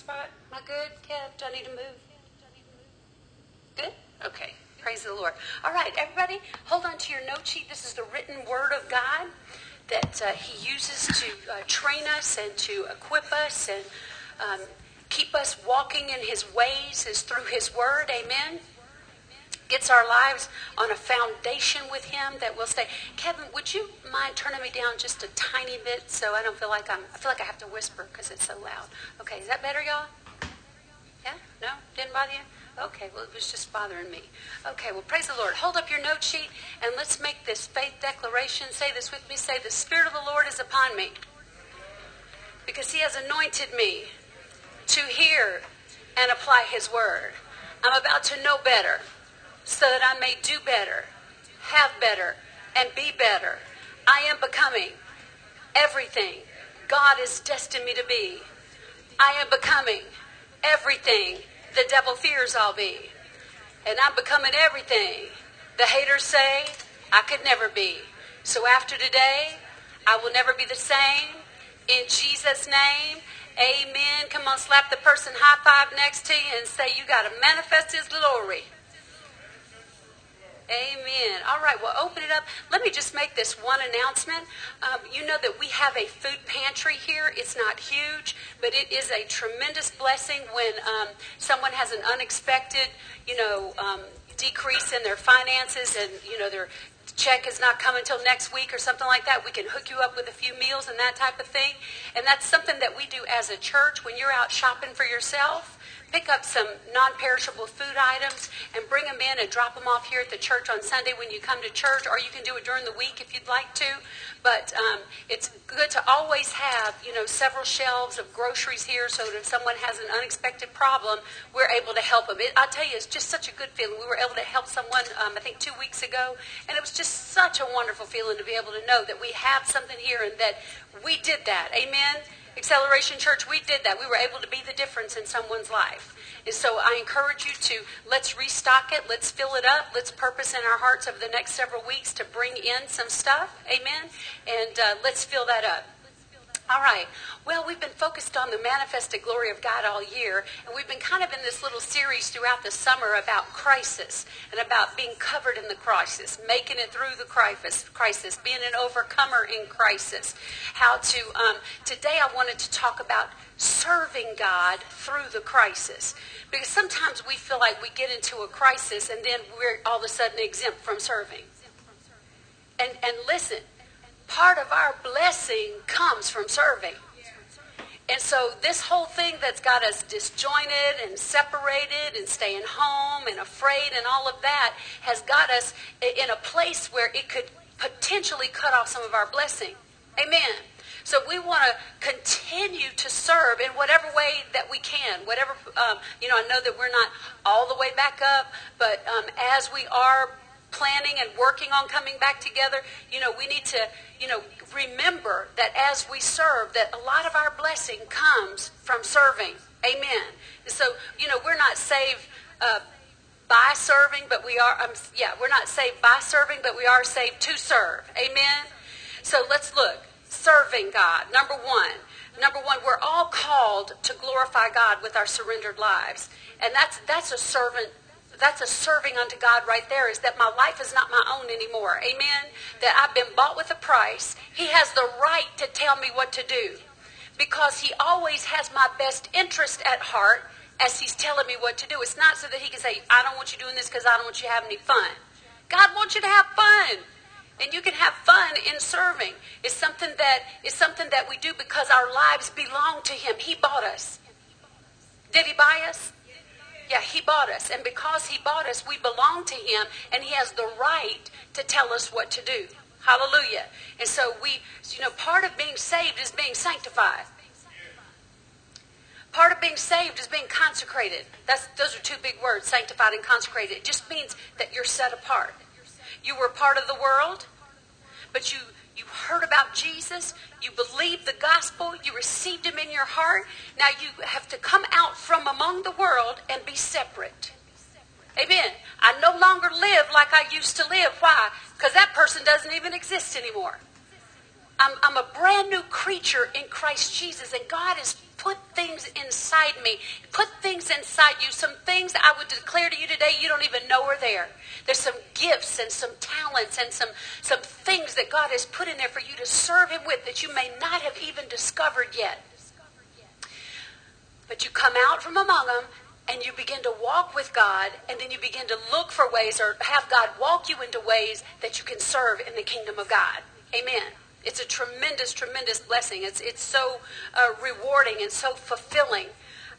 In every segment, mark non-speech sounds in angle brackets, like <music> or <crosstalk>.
spot? Am I good, Kev? Do I need to move? Good? Okay. Praise the Lord. All right, everybody, hold on to your note sheet. This is the written word of God that uh, He uses to uh, train us and to equip us and um, keep us walking in His ways is through His word. Amen. Gets our lives on a foundation with Him that will stay. Kevin, would you mind turning me down just a tiny bit so I don't feel like I'm, I feel like I have to whisper because it's so loud. Okay, is that better, y'all? Yeah? No? Didn't bother you? Okay, well, it was just bothering me. Okay, well, praise the Lord. Hold up your note sheet and let's make this faith declaration. Say this with me. Say, The Spirit of the Lord is upon me because He has anointed me to hear and apply His word. I'm about to know better so that I may do better, have better, and be better. I am becoming everything God has destined me to be. I am becoming everything the devil fears I'll be. And I'm becoming everything the haters say I could never be. So after today, I will never be the same. In Jesus' name, amen. Come on, slap the person high five next to you and say, You got to manifest his glory. Amen. All right, well, open it up. Let me just make this one announcement. Um, you know that we have a food pantry here. It's not huge, but it is a tremendous blessing when um, someone has an unexpected, you know, um, decrease in their finances and, you know, their check is not coming until next week or something like that. We can hook you up with a few meals and that type of thing. And that's something that we do as a church when you're out shopping for yourself pick up some non-perishable food items and bring them in and drop them off here at the church on Sunday when you come to church, or you can do it during the week if you'd like to. But um, it's good to always have, you know, several shelves of groceries here so that if someone has an unexpected problem, we're able to help them. It, I'll tell you, it's just such a good feeling. We were able to help someone, um, I think, two weeks ago, and it was just such a wonderful feeling to be able to know that we have something here and that we did that. Amen. Acceleration Church, we did that. We were able to be the difference in someone's life. And so I encourage you to let's restock it, let's fill it up, let's purpose in our hearts over the next several weeks to bring in some stuff. Amen. And uh, let's fill that up. All right. Well, we've been focused on the manifested glory of God all year, and we've been kind of in this little series throughout the summer about crisis and about being covered in the crisis, making it through the crisis, crisis being an overcomer in crisis. How to, um, today I wanted to talk about serving God through the crisis. Because sometimes we feel like we get into a crisis and then we're all of a sudden exempt from serving. And, and listen, part of our blessing comes from serving. And so, this whole thing that's got us disjointed and separated and staying home and afraid and all of that has got us in a place where it could potentially cut off some of our blessing. Amen. So we want to continue to serve in whatever way that we can. Whatever, um, you know, I know that we're not all the way back up, but um, as we are planning and working on coming back together, you know, we need to, you know, remember that as we serve, that a lot of our blessing comes from serving. Amen. And so, you know, we're not saved uh, by serving, but we are, um, yeah, we're not saved by serving, but we are saved to serve. Amen. So let's look. Serving God. Number one. Number one, we're all called to glorify God with our surrendered lives. And that's, that's a servant that's a serving unto God right there is that my life is not my own anymore. Amen. That I've been bought with a price. He has the right to tell me what to do because he always has my best interest at heart as he's telling me what to do. It's not so that he can say, I don't want you doing this because I don't want you to have any fun. God wants you to have fun. And you can have fun in serving. It's something that is something that we do because our lives belong to him. He bought us. Did he buy us? Yeah, he bought us. And because he bought us, we belong to him, and he has the right to tell us what to do. Hallelujah. And so we, you know, part of being saved is being sanctified. Part of being saved is being consecrated. That's, those are two big words, sanctified and consecrated. It just means that you're set apart. You were part of the world, but you you heard about Jesus, you believed the gospel, you received him in your heart. Now you have to come out from among the world and be separate. Amen. I no longer live like I used to live. Why? Because that person doesn't even exist anymore. I'm, I'm a brand new creature in Christ Jesus, and God is put things inside me, put things inside you, some things I would declare to you today you don't even know are there. There's some gifts and some talents and some, some things that God has put in there for you to serve Him with that you may not have even discovered yet. But you come out from among them and you begin to walk with God, and then you begin to look for ways or have God walk you into ways that you can serve in the kingdom of God. Amen. It's a tremendous, tremendous blessing. It's, it's so uh, rewarding and so fulfilling.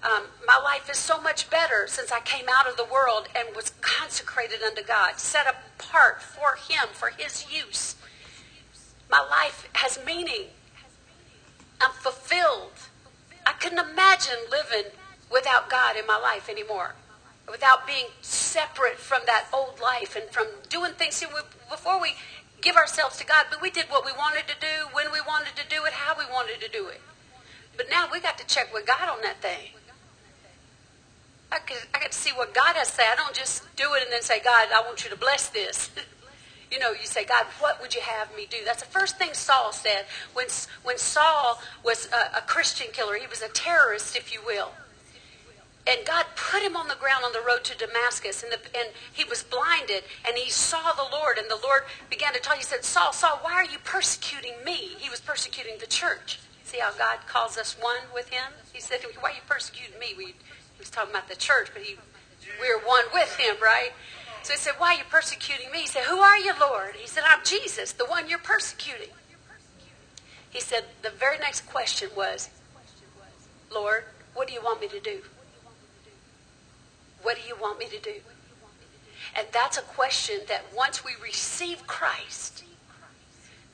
Um, my life is so much better since I came out of the world and was consecrated unto God, set apart for Him, for His use. My life has meaning. I'm fulfilled. I couldn't imagine living without God in my life anymore, without being separate from that old life and from doing things. See, we, before we give ourselves to God, but we did what we wanted to do, when we wanted to do it, how we wanted to do it. But now we got to check with God on that thing. I get, I see what God has to say. I don't just do it and then say, God, I want you to bless this. <laughs> you know, you say, God, what would you have me do? That's the first thing Saul said when, when Saul was a, a Christian killer. He was a terrorist, if you will. And God put him on the ground on the road to Damascus, and, the, and he was blinded, and he saw the Lord, and the Lord began to tell him, he said, Saul, Saul, why are you persecuting me? He was persecuting the church. See how God calls us one with him? He said, why are you persecuting me? We, he was talking about the church, but he, we're one with him, right? So he said, why are you persecuting me? He said, who are you, Lord? He said, I'm Jesus, the one you're persecuting. He said, the very next question was, Lord, what do you want me to do? What do you want me to do? And that's a question that once we receive Christ,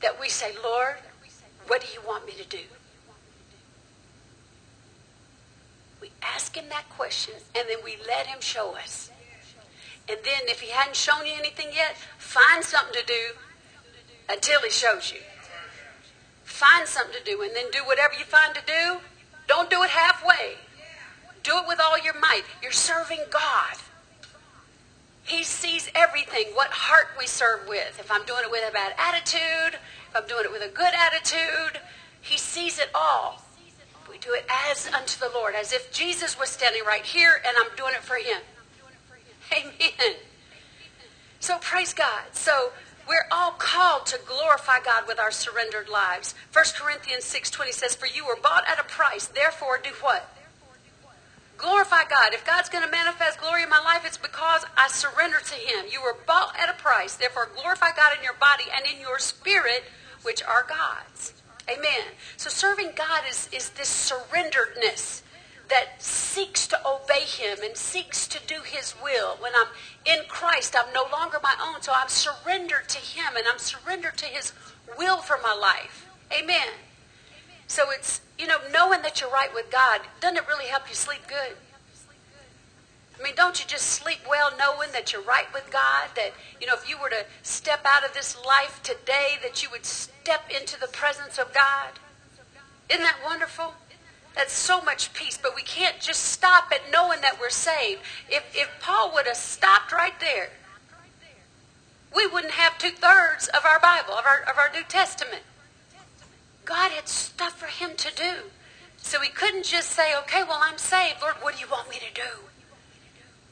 that we say, Lord, what do you want me to do? We ask him that question and then we let him show us. And then if he hadn't shown you anything yet, find something to do until he shows you. Find something to do and then do whatever you find to do. Don't do it halfway. Do it with all your might. You're serving God. He sees everything, what heart we serve with. If I'm doing it with a bad attitude, if I'm doing it with a good attitude, He sees it all. We do it as unto the Lord, as if Jesus was standing right here and I'm doing it for Him. Amen. So praise God. So we're all called to glorify God with our surrendered lives. 1 Corinthians 6.20 says, For you were bought at a price, therefore do what? Glorify God. If God's going to manifest glory in my life, it's because I surrender to Him. You were bought at a price. Therefore, glorify God in your body and in your spirit, which are God's. Amen. So serving God is, is this surrenderedness that seeks to obey Him and seeks to do His will. When I'm in Christ, I'm no longer my own. So I'm surrendered to Him and I'm surrendered to His will for my life. Amen. So it's, you know, knowing that you're right with God, doesn't it really help you sleep good? I mean, don't you just sleep well knowing that you're right with God? That, you know, if you were to step out of this life today, that you would step into the presence of God? Isn't that wonderful? That's so much peace, but we can't just stop at knowing that we're saved. If, if Paul would have stopped right there, we wouldn't have two thirds of our Bible, of our, of our New Testament. God had stuff for him to do. So he couldn't just say, okay, well, I'm saved. Lord, what do you want me to do?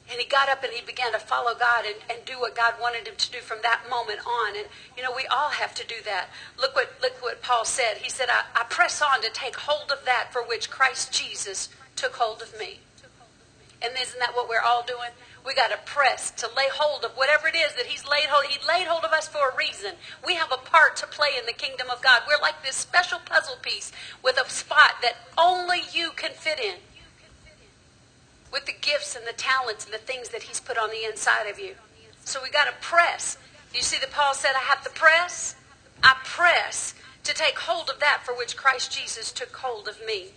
And he got up and he began to follow God and, and do what God wanted him to do from that moment on. And, you know, we all have to do that. Look what, look what Paul said. He said, I, I press on to take hold of that for which Christ Jesus took hold of me. And isn't that what we're all doing? We got to press to lay hold of whatever it is that He's laid hold. He laid hold of us for a reason. We have a part to play in the kingdom of God. We're like this special puzzle piece with a spot that only you can fit in. With the gifts and the talents and the things that He's put on the inside of you. So we got to press. You see that Paul said, I have to press? I press to take hold of that for which Christ Jesus took hold of me.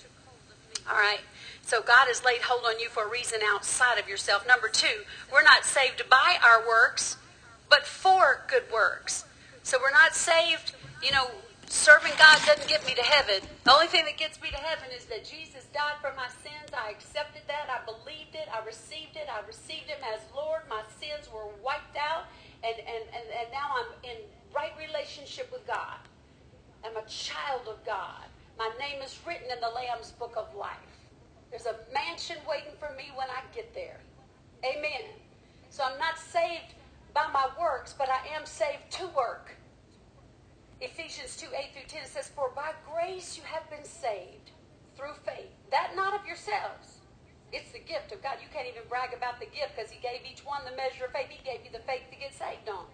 All right. So God has laid hold on you for a reason outside of yourself. Number two, we're not saved by our works, but for good works. So we're not saved, you know, serving God doesn't get me to heaven. The only thing that gets me to heaven is that Jesus died for my sins. I accepted that. I believed it. I received it. I received Him as Lord. My sins were wiped out. And, and, and, and now I'm in right relationship with God. I'm a child of God. My name is written in the Lamb's book of life. There's a mansion waiting for me when I get there. Amen. So I'm not saved by my works, but I am saved to work. Ephesians 2 8 through 10 says, For by grace you have been saved through faith. That not of yourselves. It's the gift of God. You can't even brag about the gift because He gave each one the measure of faith. He gave you the faith to get saved on.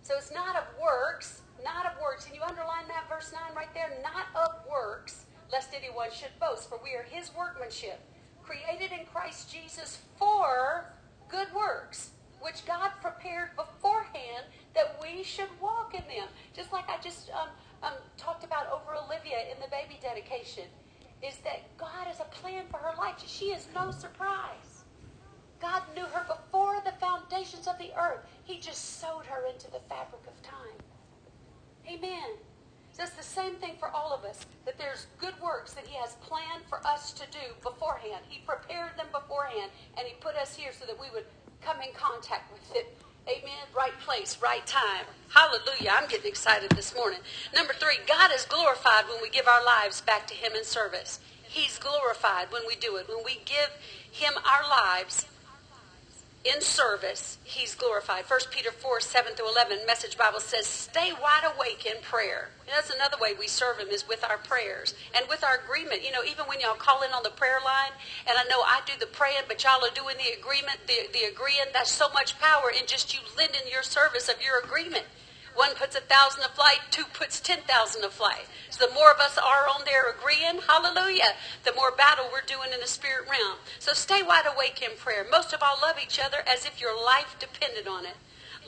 So it's not of works, not of works. Can you underline that verse 9 right there? Not of works, lest anyone should boast. For we are His workmanship, created in Christ Jesus for good works, which God prepared beforehand that we should walk in them. Just like I just um, um, talked about over Olivia in the baby dedication, is that God has a plan for her life. She is no surprise. God knew her before the foundations of the earth. He just sewed her into the fabric of time. Amen. So it's the same thing for all of us, that there's good works that he has planned for us to do beforehand. He prepared them beforehand, and he put us here so that we would come in contact with it Amen. Right place, right time. Hallelujah. I'm getting excited this morning. Number three, God is glorified when we give our lives back to Him in service. He's glorified when we do it. When we give Him our lives, in service, he's glorified. 1 Peter 4, 7 through 11, Message Bible says, stay wide awake in prayer. And that's another way we serve him is with our prayers and with our agreement. You know, even when y'all call in on the prayer line, and I know I do the praying, but y'all are doing the agreement, the, the agreeing, that's so much power in just you lending your service of your agreement. One puts a thousand a flight, two puts ten thousand a flight. So the more of us are on there agreeing, hallelujah, the more battle we're doing in the spirit realm. So stay wide awake in prayer. Most of all, love each other as if your life depended on it.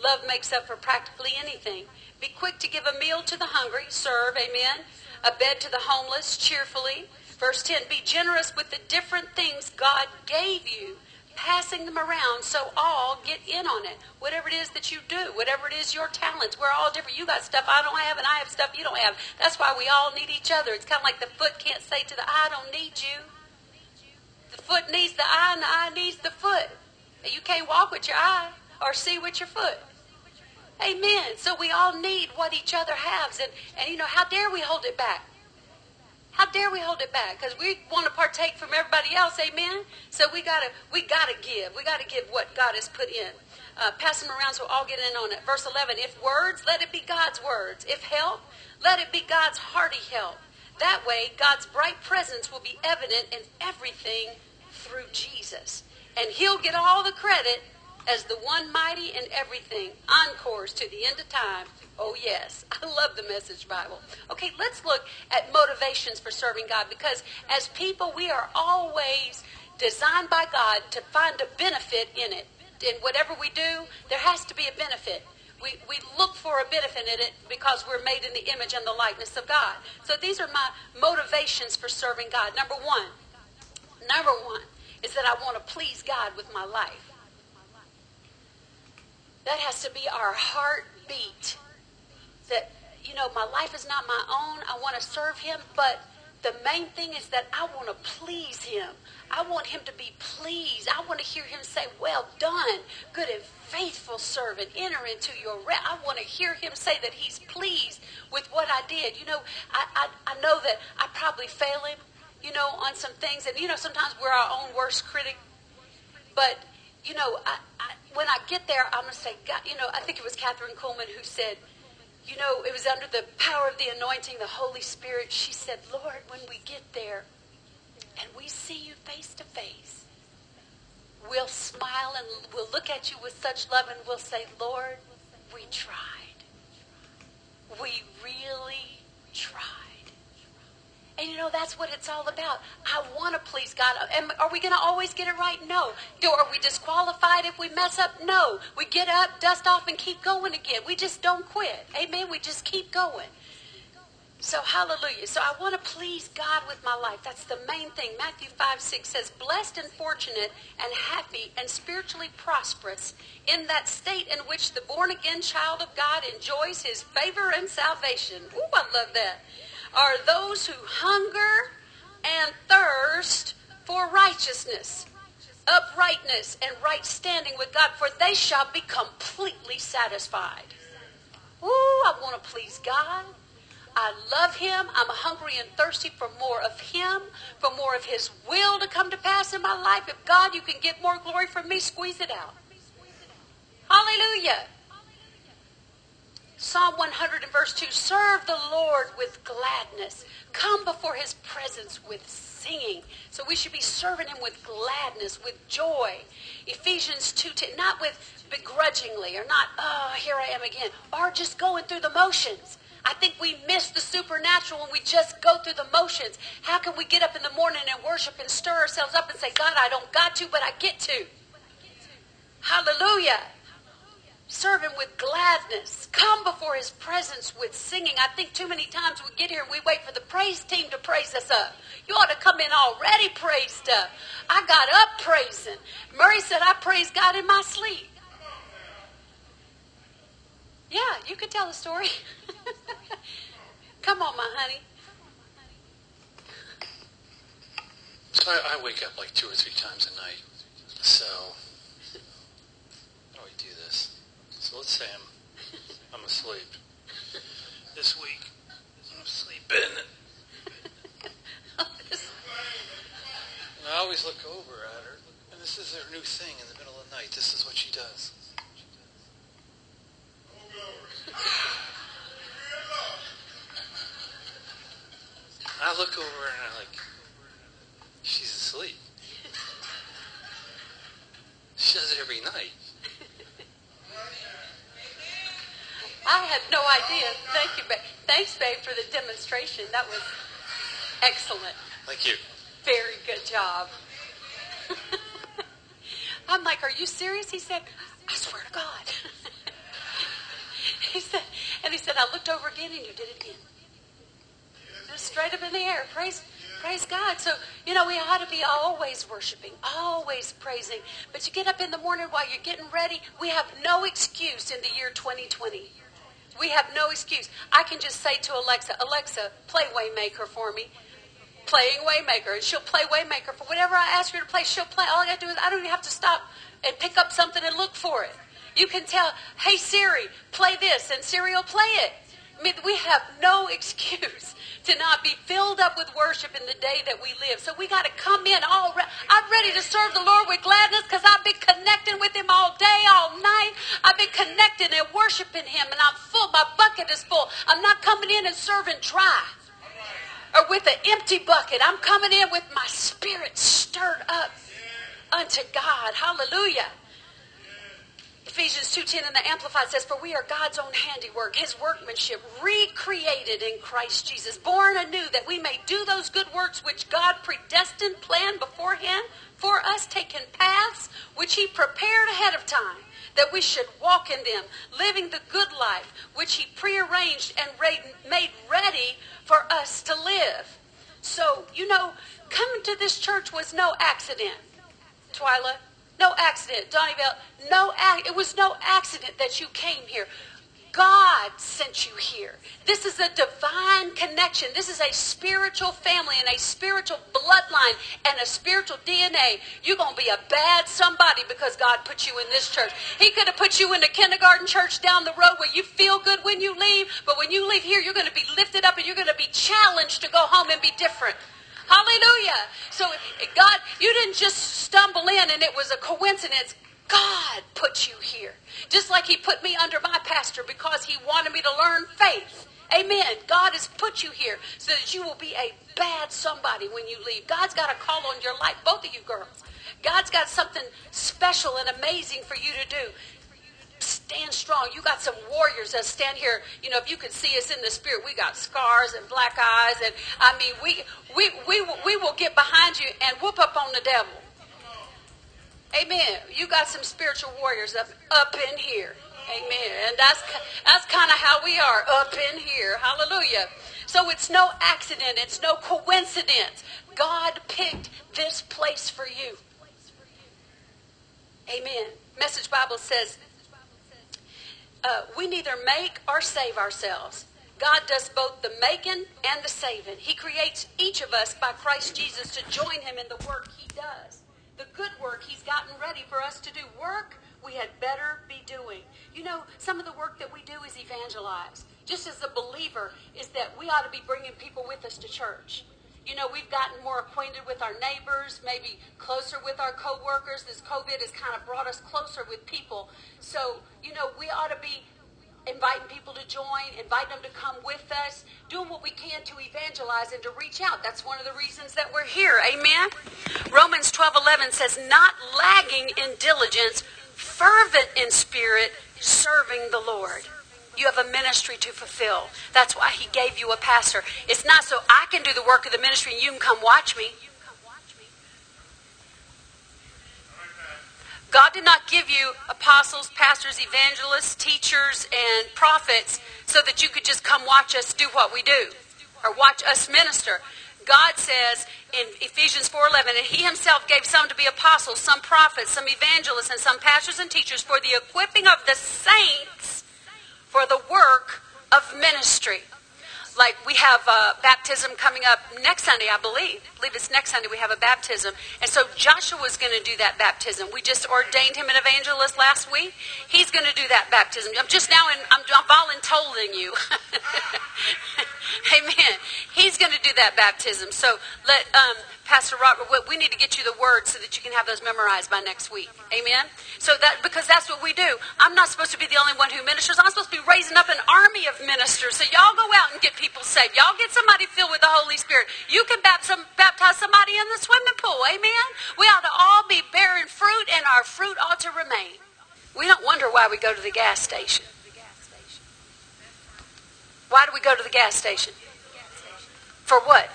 Love makes up for practically anything. Be quick to give a meal to the hungry, serve, amen. A bed to the homeless, cheerfully. Verse 10, be generous with the different things God gave you passing them around so all get in on it. Whatever it is that you do, whatever it is your talents, we're all different. You got stuff I don't have, and I have stuff you don't have. That's why we all need each other. It's kind of like the foot can't say to the eye, I don't need you. The foot needs the eye, and the eye needs the foot. You can't walk with your eye or see with your foot. Amen. So we all need what each other has. And, and you know, how dare we hold it back? How dare we hold it back? Because we want to partake from everybody else, amen? So we gotta we gotta give. We gotta give what God has put in. Uh, pass them around so we all get in on it. Verse 11, if words, let it be God's words. If help, let it be God's hearty help. That way, God's bright presence will be evident in everything through Jesus. And he'll get all the credit as the one mighty in everything, encores to the end of time. Oh, yes. <laughs> I love the Message Bible. Okay, let's look at motivations for serving God because as people, we are always designed by God to find a benefit in it. In whatever we do, there has to be a benefit. We, we look for a benefit in it because we're made in the image and the likeness of God. So these are my motivations for serving God. Number one, number one is that I want to please God with my life. That has to be our heartbeat. That, you know, my life is not my own. I want to serve him, but the main thing is that I want to please him. I want him to be pleased. I want to hear him say, Well done, good and faithful servant. Enter into your rest. I want to hear him say that he's pleased with what I did. You know, I, I, I know that I probably fail him, you know, on some things. And, you know, sometimes we're our own worst critic. But you know, I, I, when I get there, I'm going to say, God, you know, I think it was Kathryn Kuhlman who said, you know, it was under the power of the anointing, the Holy Spirit. She said, Lord, when we get there and we see you face to face, we'll smile and we'll look at you with such love and we'll say, Lord, we tried. We really tried. And you know, that's what it's all about. I want to please God. And are we going to always get it right? No. Do, are we disqualified if we mess up? No. We get up, dust off, and keep going again. We just don't quit. Amen. We just keep going. So, hallelujah. So, I want to please God with my life. That's the main thing. Matthew 5 6 says, Blessed and fortunate and happy and spiritually prosperous in that state in which the born again child of God enjoys his favor and salvation. Ooh, I love that are those who hunger and thirst for righteousness, uprightness, and right standing with God, for they shall be completely satisfied. Ooh, I want to please God. I love him. I'm hungry and thirsty for more of him, for more of his will to come to pass in my life. If God, you can get more glory from me, squeeze it out. Hallelujah. Psalm 100 and verse 2 Serve the Lord with gladness. Come before his presence with singing. So we should be serving him with gladness, with joy. Ephesians 2 not with begrudgingly or not, oh, here I am again, or just going through the motions. I think we miss the supernatural when we just go through the motions. How can we get up in the morning and worship and stir ourselves up and say, God, I don't got to, but I get to? Hallelujah. Serve him with gladness. Come before his presence with singing. I think too many times we get here and we wait for the praise team to praise us up. You ought to come in already praised up. I got up praising. Murray said, I praise God in my sleep. Yeah, you could tell a story. <laughs> come on, my honey. I, I wake up like two or three times a night. So So let's say I'm, I'm asleep. This week, I'm sleeping. and I always look over at her, and this is her new thing in the middle of the night. This is what she does. I look over and I'm like, she's asleep. She does it every night. I had no idea. Thank you, babe. Thanks, babe, for the demonstration. That was excellent. Thank you. Very good job. <laughs> I'm like, are you serious? He said, I swear to God. <laughs> he said, and he said, I looked over again and you did it again. Just straight up in the air. Praise, praise God. So, you know, we ought to be always worshiping, always praising. But you get up in the morning while you're getting ready, we have no excuse in the year 2020. We have no excuse. I can just say to Alexa, Alexa, play Waymaker for me. Playing Waymaker. And she'll play Waymaker for whatever I ask her to play, she'll play. All I got to do is I don't even have to stop and pick up something and look for it. You can tell, hey Siri, play this, and Siri will play it. I mean, we have no <laughs> excuse to not be filled up with worship in the day that we live. So we got to come in all. Re- I'm ready to serve the Lord with gladness because I've been connecting with Him all day, all night. I've been connecting and worshiping Him, and I'm full. My bucket is full. I'm not coming in and serving dry or with an empty bucket. I'm coming in with my spirit stirred up unto God. Hallelujah. Ephesians 2.10 in the Amplified says, For we are God's own handiwork, his workmanship, recreated in Christ Jesus, born anew, that we may do those good works which God predestined, planned beforehand for us, taking paths which he prepared ahead of time, that we should walk in them, living the good life which he prearranged and made ready for us to live. So, you know, coming to this church was no accident, Twyla. No accident. Donnie Bell, no, it was no accident that you came here. God sent you here. This is a divine connection. This is a spiritual family and a spiritual bloodline and a spiritual DNA. You're going to be a bad somebody because God put you in this church. He could have put you in the kindergarten church down the road where you feel good when you leave, but when you leave here, you're going to be lifted up and you're going to be challenged to go home and be different. Hallelujah. So God, you didn't just stumble in and it was a coincidence. God put you here. Just like he put me under my pastor because he wanted me to learn faith. Amen. God has put you here so that you will be a bad somebody when you leave. God's got a call on your life, both of you girls. God's got something special and amazing for you to do stand strong. You got some warriors that stand here. You know, if you can see us in the spirit, we got scars and black eyes, and I mean, we we we we will get behind you and whoop up on the devil. Amen. You got some spiritual warriors up up in here. Amen. And that's that's kind of how we are up in here. Hallelujah. So it's no accident. It's no coincidence. God picked this place for you. Amen. Message Bible says uh, we neither make or save ourselves. God does both the making and the saving. He creates each of us by Christ Jesus to join him in the work he does. The good work he's gotten ready for us to do. Work we had better be doing. You know, some of the work that we do is evangelize. just as a believer, is that we ought to be bringing people with us to church. You know, we've gotten more acquainted with our neighbors, maybe closer with our coworkers. This COVID has kind of brought us closer with people. So, you know, we ought to be inviting people to join, inviting them to come with us, doing what we can to evangelize and to reach out. That's one of the reasons that we're here. Amen. Romans 12:11 says, "Not lagging in diligence, fervent in spirit, serving the Lord." You have a ministry to fulfill. That's why he gave you a pastor. It's not so I can do the work of the ministry and you can come watch me. God did not give you apostles, pastors, evangelists, teachers, and prophets so that you could just come watch us do what we do or watch us minister. God says in Ephesians 4:11, and he himself gave some to be apostles, some prophets, some evangelists, and some pastors and teachers for the equipping of the saints for the work of ministry like we have a baptism coming up next Sunday, I believe. I believe it's next Sunday we have a baptism. And so Joshua's going to do that baptism. We just ordained him an evangelist last week. He's going to do that baptism. I'm just now in, I'm, I'm voluntoling you. <laughs> Amen. He's going to do that baptism. So let, um, Pastor Robert, we need to get you the words so that you can have those memorized by next week. Amen? So that, because that's what we do. I'm not supposed to be the only one who ministers. I'm supposed to be raising up an army of ministers. So y'all go out and get people saved. Y'all get somebody filled with the Holy Spirit. You can baptize somebody in the swimming pool. Amen? We ought to all be bearing fruit and our fruit ought to remain. We don't wonder why we go to the gas station. Why do we go to the gas station? For what?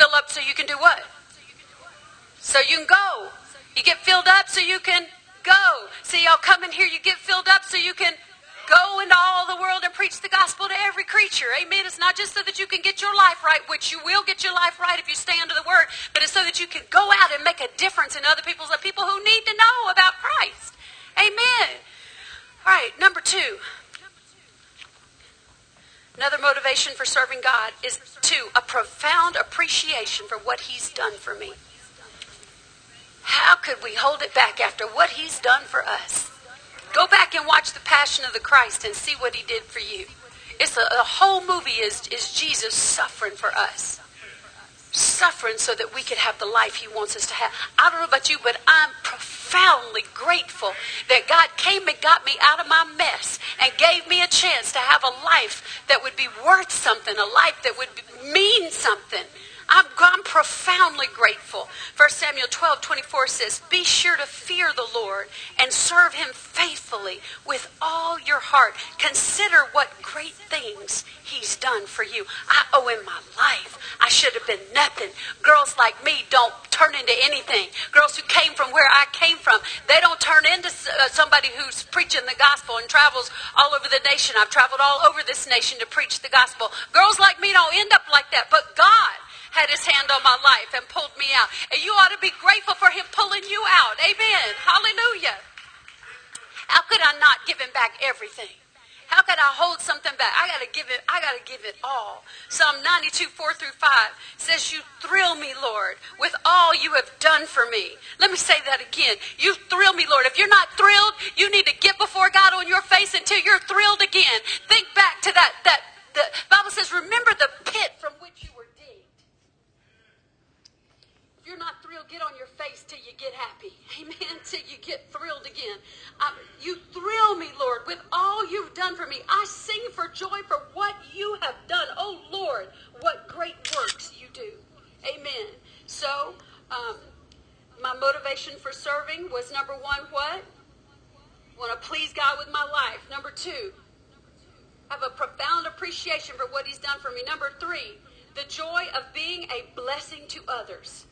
Fill up so you can do what? So you can go. You get filled up so you can go. See, y'all come in here, you get filled up so you can go into all the world and preach the gospel to every creature. Amen. It's not just so that you can get your life right, which you will get your life right if you stay under the word, but it's so that you can go out and make a difference in other people's lives, people who need to know about Christ. Amen. All right, number two. Another motivation for serving God is two, a profound appreciation for what He's done for me. How could we hold it back after what He's done for us? Go back and watch The Passion of the Christ and see what He did for you. It's a, the whole movie is, is Jesus suffering for us suffering so that we could have the life he wants us to have. I don't know about you, but I'm profoundly grateful that God came and got me out of my mess and gave me a chance to have a life that would be worth something, a life that would mean something. I'm, I'm profoundly grateful. 1 Samuel 12, 24 says, Be sure to fear the Lord and serve him faithfully with all your heart. Consider what great things he's done for you. I owe him my life. I should have been nothing. Girls like me don't turn into anything. Girls who came from where I came from, they don't turn into uh, somebody who's preaching the gospel and travels all over the nation. I've traveled all over this nation to preach the gospel. Girls like me don't end up like that, but God had his hand on my life and pulled me out. And you ought to be grateful for him pulling you out. Amen. Hallelujah. How could I not give him back everything? How could I hold something back? I gotta give it, I gotta give it all. Psalm 92, 4 through 5 says, You thrill me, Lord, with all you have done for me. Let me say that again. You thrill me, Lord. If you're not thrilled, you need to get before God on your face until you're thrilled again. Think back to that, that the Bible says, remember the pit from which you you're not thrilled, get on your face till you get happy. Amen. <laughs> Till you get thrilled again. You thrill me, Lord, with all you've done for me. I sing for joy for what you have done. Oh, Lord, what great works you do. Amen. So, um, my motivation for serving was number one, what? Want to please God with my life. Number two, have a profound appreciation for what He's done for me. Number three, the joy of being a blessing to others.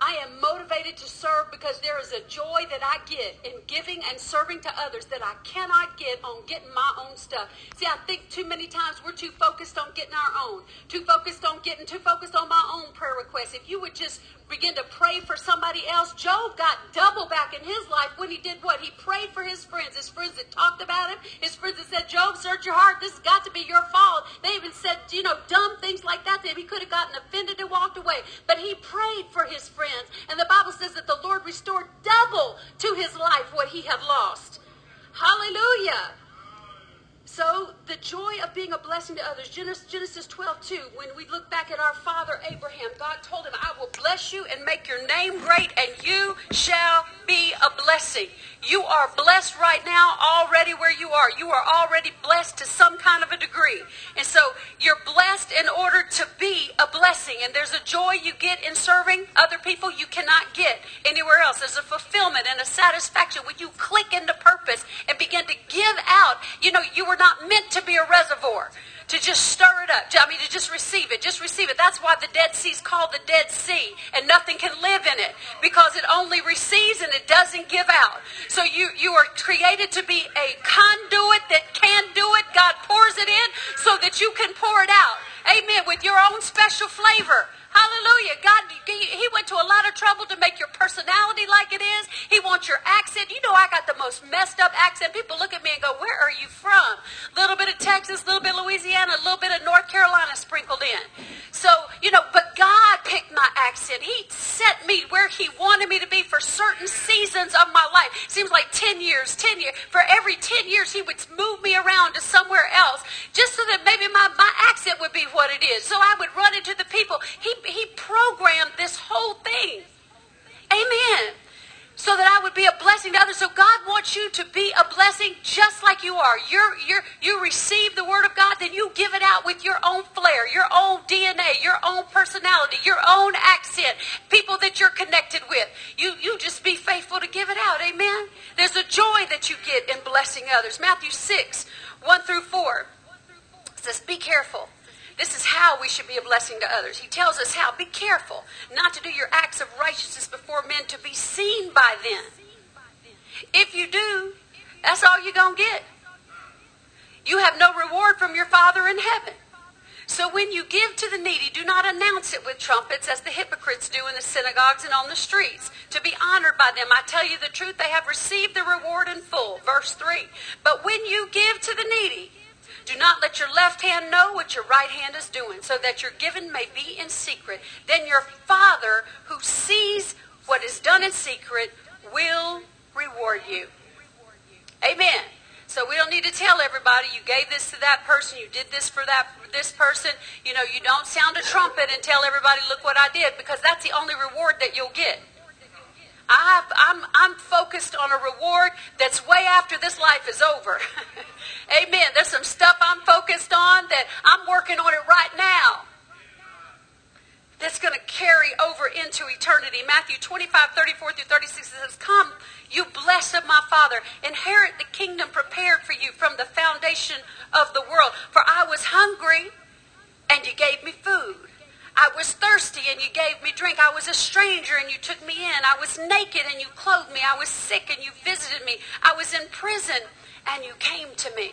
I am motivated to serve because there is a joy that I get in giving and serving to others that I cannot get on getting my own stuff. See, I think too many times we're too focused on getting our own, too focused on getting, too focused on my own prayer requests. If you would just begin to pray for somebody else, Job got double back in his life when he did what? He prayed for his friends, his friends that talked about him, his friends that said, Job, search your heart. This has got to be your fault. They even said, you know, dumb things like that to him. He could have gotten offended and walked away. But he prayed for his friends friends. And the Bible says that the Lord restored double to his life what he had lost. Hallelujah. So the joy of being a blessing to others. Genesis, Genesis 12, 2, when we look back at our father Abraham, God told him, I will bless you and make your name great, and you shall be a blessing. You are blessed right now already where you are. You are already blessed to some kind of a degree. And so you're blessed in order to be a blessing. And there's a joy you get in serving other people you cannot get anywhere else. There's a fulfillment and a satisfaction when you click into purpose and begin to give out. You know, you were not meant to be a reservoir to just stir it up. I mean, to just receive it. Just receive it. That's why the Dead Sea is called the Dead Sea, and nothing can live in it because it only receives and it doesn't give out. So you, you are created to be a conduit that can do it. God pours it in so that you can pour it out. Amen. With your own special flavor. Hallelujah. God, He went to a lot of trouble to make your personality like it is. He wants your accent. You know, I got the most messed up accent. People look at me and go, Where are you from? A little bit of Texas, a little bit of Louisiana, a little bit of North Carolina sprinkled in. So, you know, but God picked my accent. He set me where He wanted me to be for certain seasons of my life. Seems like 10 years, 10 years. For every 10 years, He would move me around to somewhere else just so that maybe my, my accent would be what it is. So I would run into the people. He he programmed this whole thing. Amen. So that I would be a blessing to others. So God wants you to be a blessing just like you are. You're, you're, you receive the word of God, then you give it out with your own flair, your own DNA, your own personality, your own accent, people that you're connected with. You, you just be faithful to give it out. Amen. There's a joy that you get in blessing others. Matthew 6, 1 through 4 says, Be careful this is how we should be a blessing to others. He tells us how. Be careful not to do your acts of righteousness before men to be seen by them. If you do, that's all you're going to get. You have no reward from your Father in heaven. So when you give to the needy, do not announce it with trumpets as the hypocrites do in the synagogues and on the streets, to be honored by them. I tell you the truth, they have received the reward in full. Verse 3. But when you give to the needy, do not let your left hand know what your right hand is doing, so that your giving may be in secret. Then your Father, who sees what is done in secret, will reward you. Amen. So we don't need to tell everybody you gave this to that person, you did this for that this person. You know, you don't sound a trumpet and tell everybody, look what I did, because that's the only reward that you'll get. I am I'm, I'm focused on a reward that's way after this life is over. <laughs> Amen. There's some stuff I'm focused on that I'm working on it right now. That's going to carry over into eternity. Matthew 25, 34 through 36 says, Come, you blessed of my Father, inherit the kingdom prepared for you from the foundation of the world. For I was hungry, and you gave me food. I was thirsty and you gave me drink. I was a stranger and you took me in. I was naked and you clothed me. I was sick and you visited me. I was in prison and you came to me.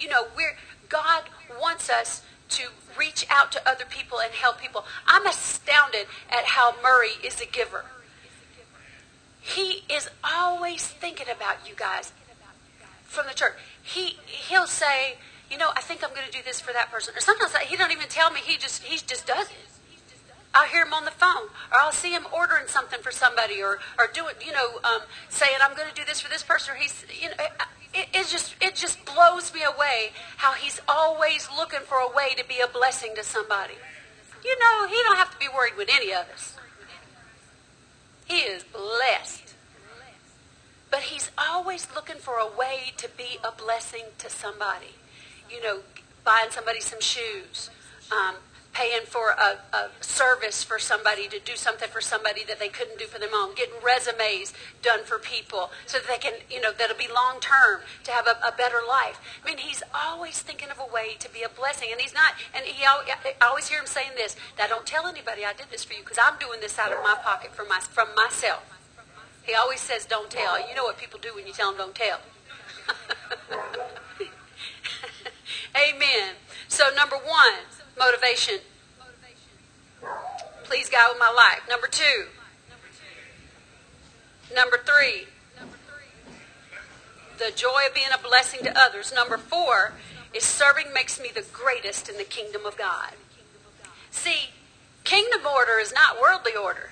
You know, we're, God wants us to reach out to other people and help people. I'm astounded at how Murray is a giver. He is always thinking about you guys from the church. He he'll say, you know, I think I'm going to do this for that person. Or sometimes he don't even tell me. He just he just does it. I'll hear him on the phone, or I'll see him ordering something for somebody, or or doing you know um, saying I'm going to do this for this person. Or he's you know. It, it just it just blows me away how he's always looking for a way to be a blessing to somebody. You know, he don't have to be worried with any of us. He is blessed. But he's always looking for a way to be a blessing to somebody you know, buying somebody some shoes, um, paying for a, a, service for somebody to do something for somebody that they couldn't do for their own, getting resumes done for people so that they can, you know, that'll be long term to have a, a, better life. I mean, he's always thinking of a way to be a blessing, and he's not. And he, I always hear him saying this: "Now, don't tell anybody I did this for you because I'm doing this out of my pocket from my from myself." He always says, "Don't tell." You know what people do when you tell them, "Don't tell." <laughs> Amen. So, number one, motivation. Please God with my life. Number two. Number three, the joy of being a blessing to others. Number four is serving makes me the greatest in the kingdom of God. See, kingdom order is not worldly order.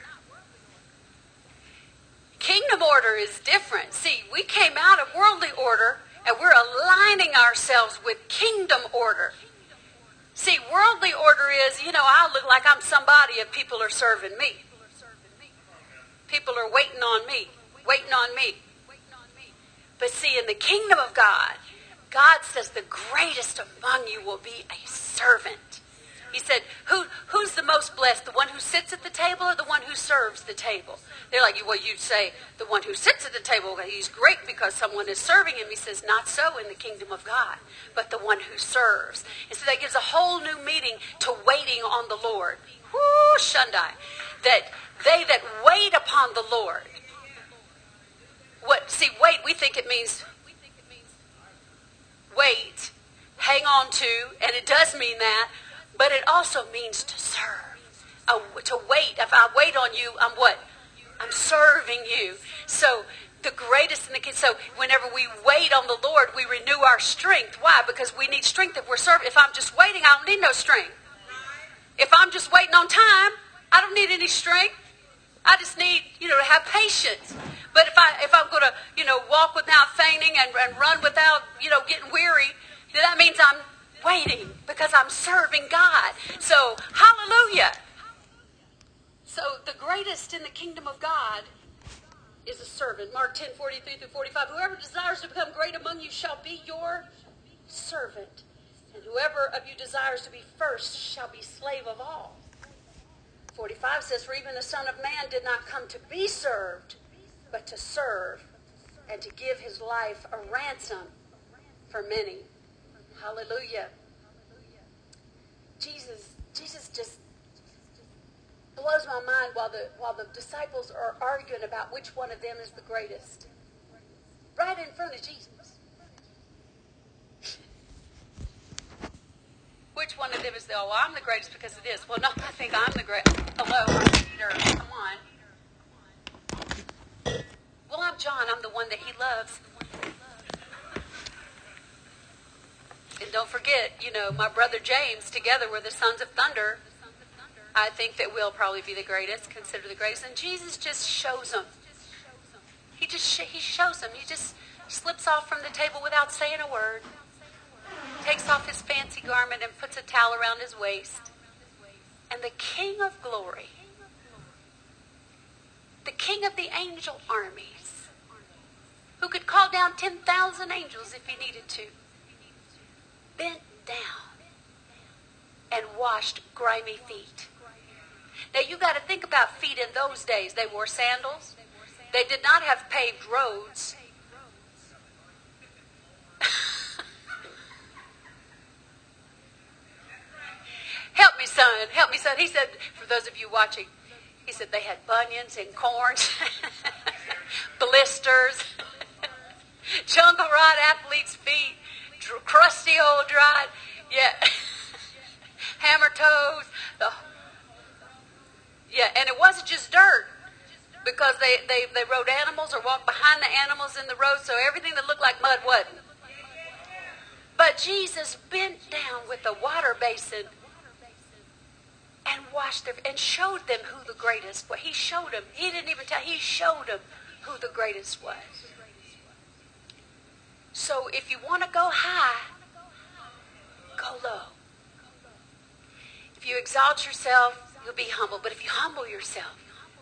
Kingdom order is different. See, we came out of worldly order And we're aligning ourselves with kingdom order. See, worldly order is, you know, I look like I'm somebody if people are serving me. People are waiting on me, waiting on me. But see, in the kingdom of God, God says the greatest among you will be a servant. He said, Who, Who's the most blessed? The one who sits at the table or the one who serves the table? They're like, Well, you'd say the one who sits at the table, he's great because someone is serving him. He says, Not so in the kingdom of God, but the one who serves. And so that gives a whole new meaning to waiting on the Lord. Whoo, Shundai. That they that wait upon the Lord. What see, wait, we think it means wait, hang on to, and it does mean that, but it also means to serve. To wait. If I wait on you, I'm what? I'm serving you. So the greatest in the kids. so whenever we wait on the Lord, we renew our strength. Why? Because we need strength if we're serving. If I'm just waiting, I don't need no strength. If I'm just waiting on time, I don't need any strength. I just need, you know, to have patience. But if I if I'm gonna, you know, walk without fainting and, and run without, you know, getting weary, then that means I'm waiting because I'm serving God. So, hallelujah. So, the greatest in the kingdom of God is a servant. Mark 10 43 through 45. Whoever desires to become great among you shall be your servant. And whoever of you desires to be first shall be slave of all. 45 says, For even the Son of Man did not come to be served, but to serve and to give his life a ransom for many. Hallelujah. Jesus, Jesus just blows my mind while the while the disciples are arguing about which one of them is the greatest. Right in front of Jesus. which one of them is the oh I'm the greatest because of this. Well no, I think I'm the great hello, I'm Peter. Come on. Well I'm John, I'm the one that he loves. And don't forget, you know, my brother James, together we're the sons of thunder. I think that we'll probably be the greatest, consider the greatest. And Jesus just shows them. He just sh- he shows them. He just slips off from the table without saying a word. Takes off his fancy garment and puts a towel around his waist. And the King of glory, the King of the angel armies, who could call down 10,000 angels if he needed to, bent down and washed grimy feet. Now you got to think about feet in those days. They wore sandals. They did not have paved roads. <laughs> help me, son. Help me, son. He said, for those of you watching, he said they had bunions and corns, <laughs> blisters, <laughs> jungle rot athlete's feet crusty old dried, yeah, <laughs> hammer toes. The, yeah, and it wasn't just dirt because they, they, they rode animals or walked behind the animals in the road, so everything that looked like mud wasn't. But Jesus bent down with a water basin and washed them and showed them who the greatest was. He showed them. He didn't even tell. He showed them who the greatest was. So if you want to go high, go low. If you exalt yourself, you'll be humble. But if you humble yourself,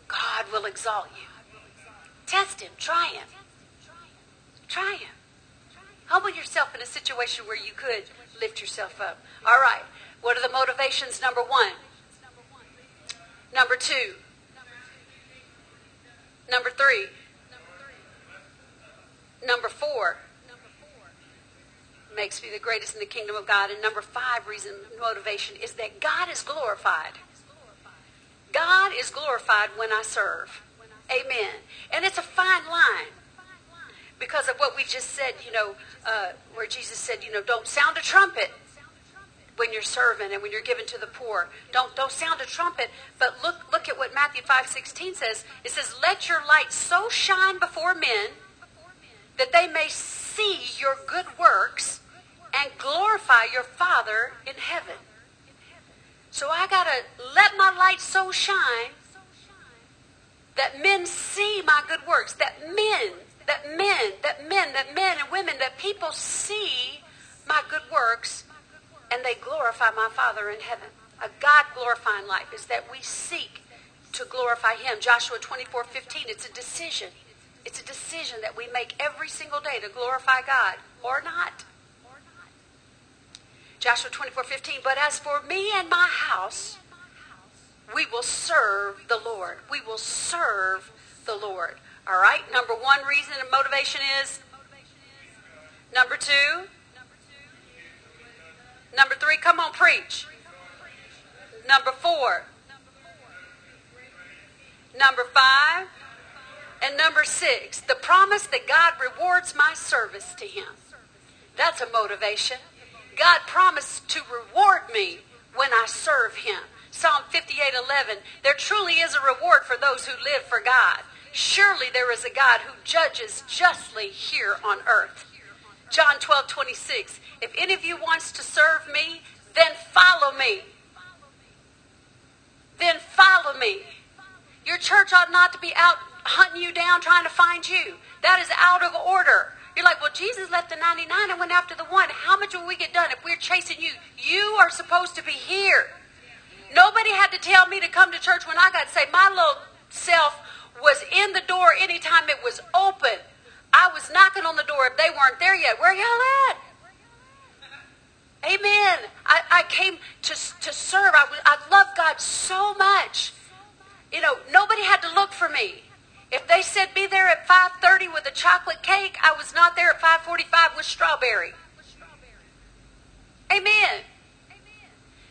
God will exalt you. Test him. Try him. Try him. Humble yourself in a situation where you could lift yourself up. All right. What are the motivations? Number one. Number two. Number three. Number four makes me the greatest in the kingdom of God. And number five reason, motivation, is that God is glorified. God is glorified when I serve. Amen. And it's a fine line because of what we just said, you know, uh, where Jesus said, you know, don't sound a trumpet when you're serving and when you're giving to the poor. Don't don't sound a trumpet, but look look at what Matthew 5:16 says. It says, "Let your light so shine before men that they may see your good works and glorify your Father in heaven. So I got to let my light so shine that men see my good works, that men that men, that men, that men and women, that people see my good works and they glorify my Father in heaven. A God glorifying life is that we seek to glorify Him. Joshua 24 15, it's a decision. It's a decision that we make every single day to glorify God or not. Joshua 24 15, but as for me and my house, we will serve the Lord. We will serve the Lord. All right? Number one reason and motivation is. Number two. Number three, come on, preach. Number four. Number five. And number six, the promise that God rewards my service to Him. That's a motivation. God promised to reward me when I serve Him. Psalm 58:11, there truly is a reward for those who live for God. Surely there is a God who judges justly here on earth. John 12:26, if any of you wants to serve me, then follow me. Then follow me. Your church ought not to be out hunting you down trying to find you. That is out of order. You're like, well, Jesus left the 99 and went after the one. How much will we get done if we're chasing you? You are supposed to be here. Nobody had to tell me to come to church when I got saved. My little self was in the door anytime it was open. I was knocking on the door if they weren't there yet. Where y'all at? Amen. I, I came to, to serve. I, I love God so much. You know, nobody had to look for me. If they said be there at 5.30 with a chocolate cake, I was not there at 5.45 with strawberry. Amen.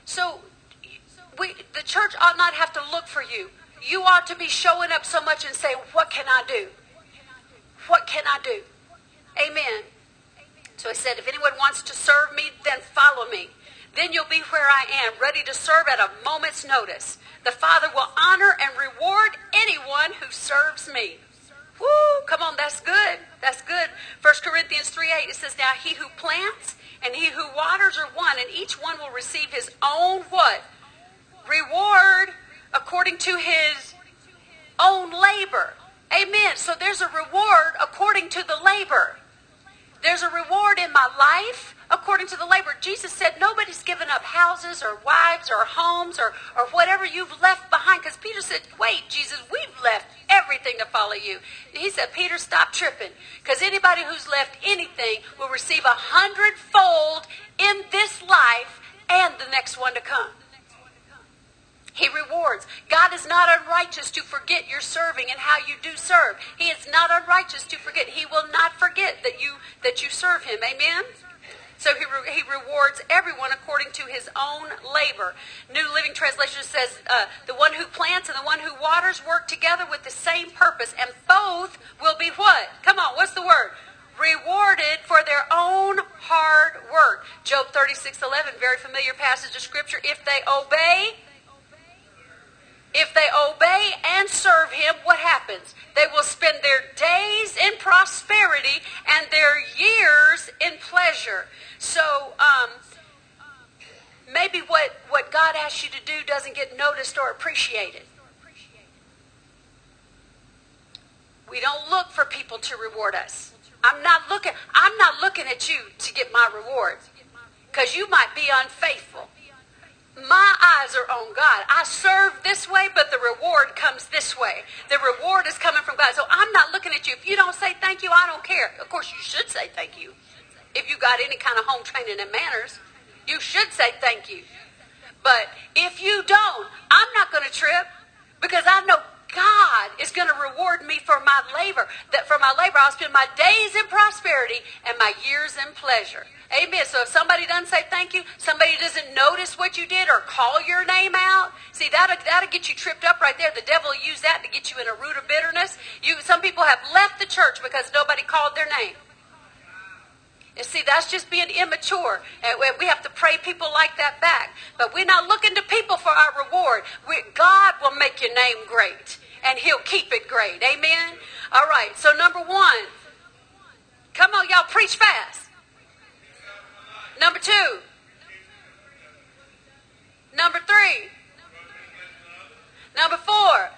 So we, the church ought not have to look for you. You ought to be showing up so much and say, what can I do? What can I do? Amen. So he said, if anyone wants to serve me, then follow me. Then you'll be where I am, ready to serve at a moment's notice. The Father will honor and reward anyone who serves me. Woo, come on, that's good. That's good. 1 Corinthians 3 8, it says, Now he who plants and he who waters are one, and each one will receive his own what? Reward according to his own labor. Amen. So there's a reward according to the labor. There's a reward in my life according to the labor. Jesus said nobody's given up houses or wives or homes or, or whatever you've left behind. Because Peter said, wait, Jesus, we've left everything to follow you. he said, Peter, stop tripping. Because anybody who's left anything will receive a hundredfold in this life and the next one to come. He rewards. God is not unrighteous to forget your serving and how you do serve. He is not unrighteous to forget. He will not forget that you that you serve him. Amen. So he, re- he rewards everyone according to his own labor. New Living Translation says, uh, the one who plants and the one who waters work together with the same purpose, and both will be what? Come on, what's the word? Rewarded for their own hard work. Job 36, 11, very familiar passage of Scripture. If they obey, if they obey and serve him, what happens? They will spend their days in prosperity and their years in pleasure. So, um, maybe what, what God asks you to do doesn't get noticed or appreciated. We don't look for people to reward us. I'm not looking, I'm not looking at you to get my reward. Because you might be unfaithful. My eyes are on God. I serve this way, but the reward comes this way. The reward is coming from God. So I'm not looking at you. If you don't say thank you, I don't care. Of course, you should say thank you. If you got any kind of home training and manners, you should say thank you. But if you don't, I'm not going to trip because I know God is going to reward me for my labor. That for my labor, I'll spend my days in prosperity and my years in pleasure. Amen. So if somebody doesn't say thank you, somebody doesn't notice what you did or call your name out, see that'll that'll get you tripped up right there. The devil will use that to get you in a root of bitterness. You some people have left the church because nobody called their name. And see, that's just being immature. And we have to pray people like that back. But we're not looking to people for our reward. We, God will make your name great and he'll keep it great. Amen? All right, so number one, come on, y'all, preach fast. Number two, number three, number four,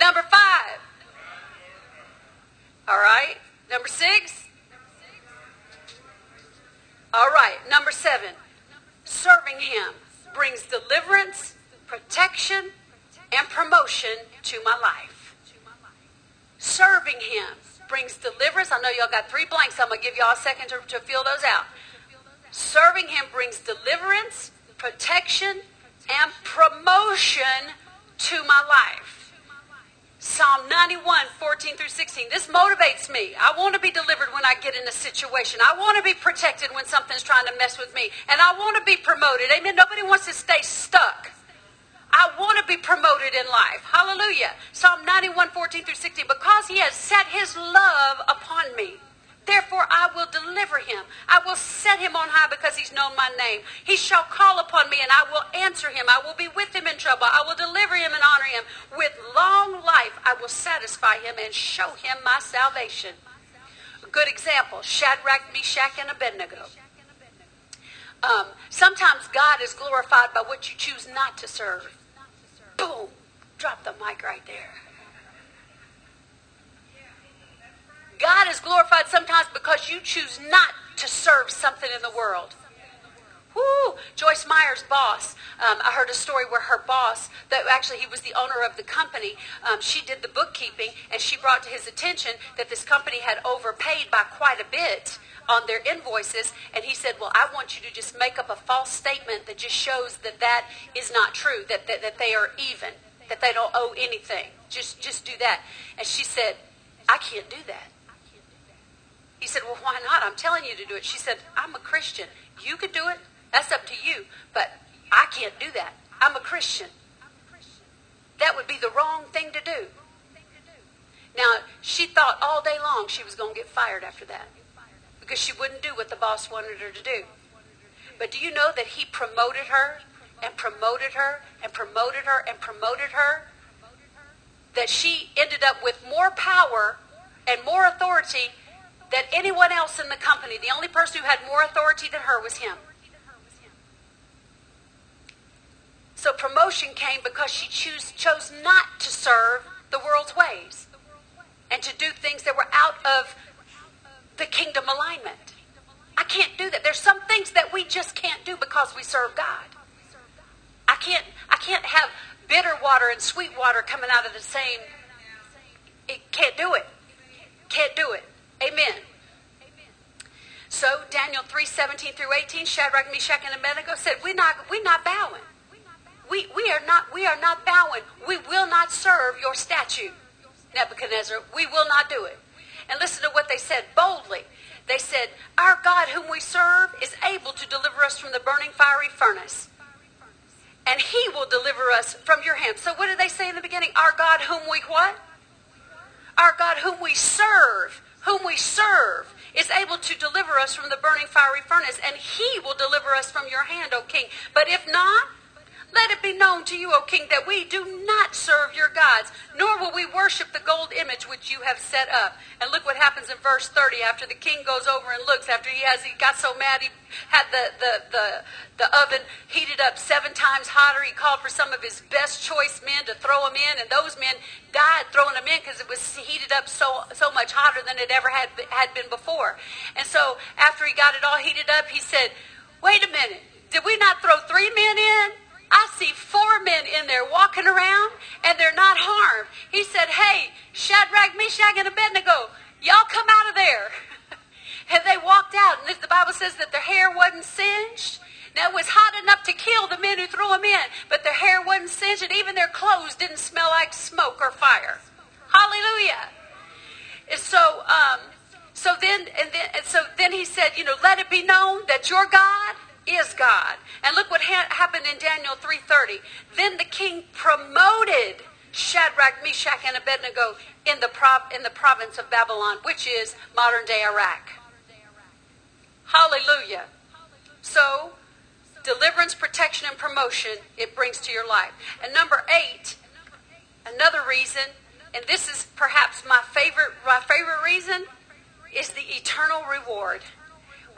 number five. All right, number six. All right, number seven, serving him brings deliverance, protection, life. Serving him brings deliverance. I know y'all got three blanks. I'm going to give y'all a second to, to fill those out. Serving him brings deliverance, protection, and promotion to my life. Psalm 91, 14 through 16. This motivates me. I want to be delivered when I get in a situation. I want to be protected when something's trying to mess with me. And I want to be promoted. Amen. Nobody wants to stay stuck. I want to be promoted in life. Hallelujah. Psalm 91, 14 through 16. Because he has set his love upon me. Therefore I will deliver him. I will set him on high because he's known my name. He shall call upon me and I will answer him. I will be with him in trouble. I will deliver him and honor him. With long life I will satisfy him and show him my salvation. A good example, Shadrach, Meshach, and Abednego. Um, sometimes God is glorified by what you choose not to serve. Drop the mic right there. God is glorified sometimes because you choose not to serve something in the world. Woo! Joyce Meyer's boss. Um, I heard a story where her boss, that actually he was the owner of the company, um, she did the bookkeeping and she brought to his attention that this company had overpaid by quite a bit on their invoices. And he said, Well, I want you to just make up a false statement that just shows that that is not true, that, that, that they are even, that they don't owe anything. Just, just do that. And she said, I can't do that. He said, Well, why not? I'm telling you to do it. She said, I'm a Christian. You could do it. That's up to you. But I can't do that. I'm a Christian. That would be the wrong thing to do. Now, she thought all day long she was going to get fired after that because she wouldn't do what the boss wanted her to do. But do you know that he promoted her and promoted her and promoted her and promoted her? That she ended up with more power and more authority than anyone else in the company. The only person who had more authority than her was him. So promotion came because she choose, chose not to serve the world's ways and to do things that were out of the kingdom alignment. I can't do that. There's some things that we just can't do because we serve God. Can't I can't have bitter water and sweet water coming out of the same it can't do it. Can't do it. Amen. So Daniel 3, 17 through 18, Shadrach, Meshach, and Abednego said, We're not we're not bowing. We we are not we are not bowing. We will not serve your statue. Nebuchadnezzar, we will not do it. And listen to what they said boldly. They said, Our God whom we serve is able to deliver us from the burning fiery furnace. And he will deliver us from your hand. So what did they say in the beginning? Our God whom we what? Our God whom we serve, whom we serve is able to deliver us from the burning fiery furnace, and he will deliver us from your hand, O king. But if not, let it be known to you, O king, that we do not serve your gods, nor will we worship the gold image which you have set up. And look what happens in verse 30 after the king goes over and looks, after he has he got so mad he had the, the, the, the oven heated up seven times hotter. He called for some of his best choice men to throw them in, and those men died throwing them in because it was heated up so so much hotter than it ever had had been before. And so after he got it all heated up, he said, "Wait a minute, did we not throw three men in?" I see four men in there walking around and they're not harmed. He said, Hey, Shadrach, Meshach, and Abednego, y'all come out of there. <laughs> and they walked out. And the Bible says that their hair wasn't singed. Now, it was hot enough to kill the men who threw them in, but their hair wasn't singed, and even their clothes didn't smell like smoke or fire. Hallelujah. And so, um, so then, and then, and so then he said, you know, let it be known that your God is God. And look what ha- happened in Daniel 3:30. Then the king promoted Shadrach, Meshach, and Abednego in the prov- in the province of Babylon, which is modern day Iraq. Hallelujah. So, deliverance, protection, and promotion it brings to your life. And number eight, another reason, and this is perhaps my favorite my favorite reason, is the eternal reward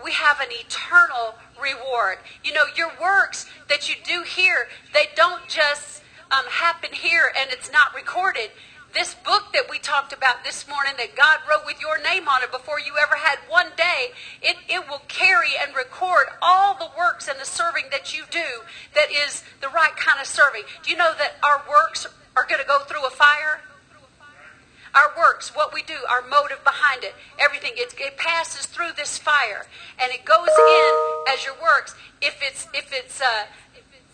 we have an eternal reward. You know, your works that you do here, they don't just um, happen here and it's not recorded. This book that we talked about this morning that God wrote with your name on it before you ever had one day, it, it will carry and record all the works and the serving that you do that is the right kind of serving. Do you know that our works are going to go through a fire? Our works, what we do, our motive behind it, everything. It, it passes through this fire, and it goes in as your works. If it's if it's uh,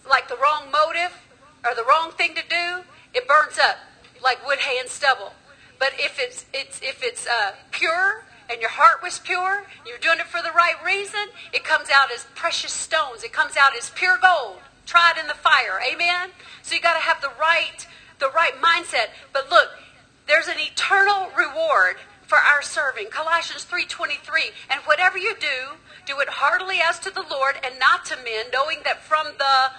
like the wrong motive or the wrong thing to do, it burns up like wood, hay, and stubble. But if it's it's if it's uh, pure and your heart was pure, you're doing it for the right reason, it comes out as precious stones. It comes out as pure gold, tried in the fire. Amen. So you got to have the right the right mindset. But look, there's an eternal reward for our serving. Colossians 3:23. And whatever you do, do it heartily as to the Lord and not to men, knowing that from the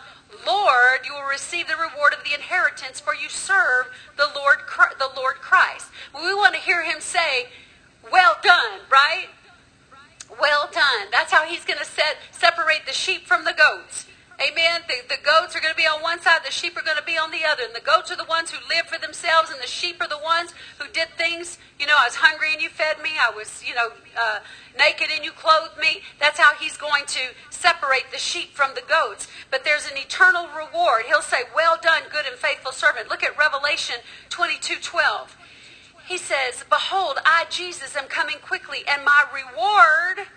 Lord, you will receive the reward of the inheritance, for you serve the Lord, the Lord Christ. We want to hear him say, "Well done," right? Well done. That's how he's going to set separate the sheep from the goats. Amen. The, the goats are going to be on one side, the sheep are going to be on the other. And the goats are the ones who live for themselves, and the sheep are the ones who did things. You know, I was hungry and you fed me. I was, you know, uh, naked and you clothed me. That's how he's going to separate the sheep from the goats. But there's an eternal reward. He'll say, Well done, good and faithful servant. Look at Revelation 22 12. He says, Behold, I, Jesus, am coming quickly, and my reward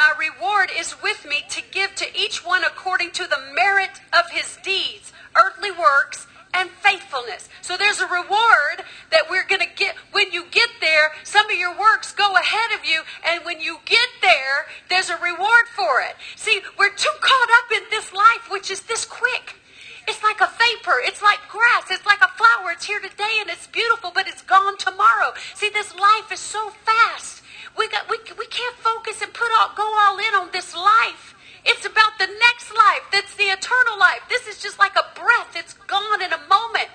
my reward is with me to give to each one according to the merit of his deeds, earthly works, and faithfulness. So there's a reward that we're going to get. When you get there, some of your works go ahead of you, and when you get there, there's a reward for it. See, we're too caught up in this life, which is this quick. It's like a vapor. It's like grass. It's like a flower. It's here today and it's beautiful, but it's gone tomorrow. See, this life is so fast. We, got, we, we can't focus and put all, go all in on this life. It's about the next life. That's the eternal life. This is just like a breath. It's gone in a moment.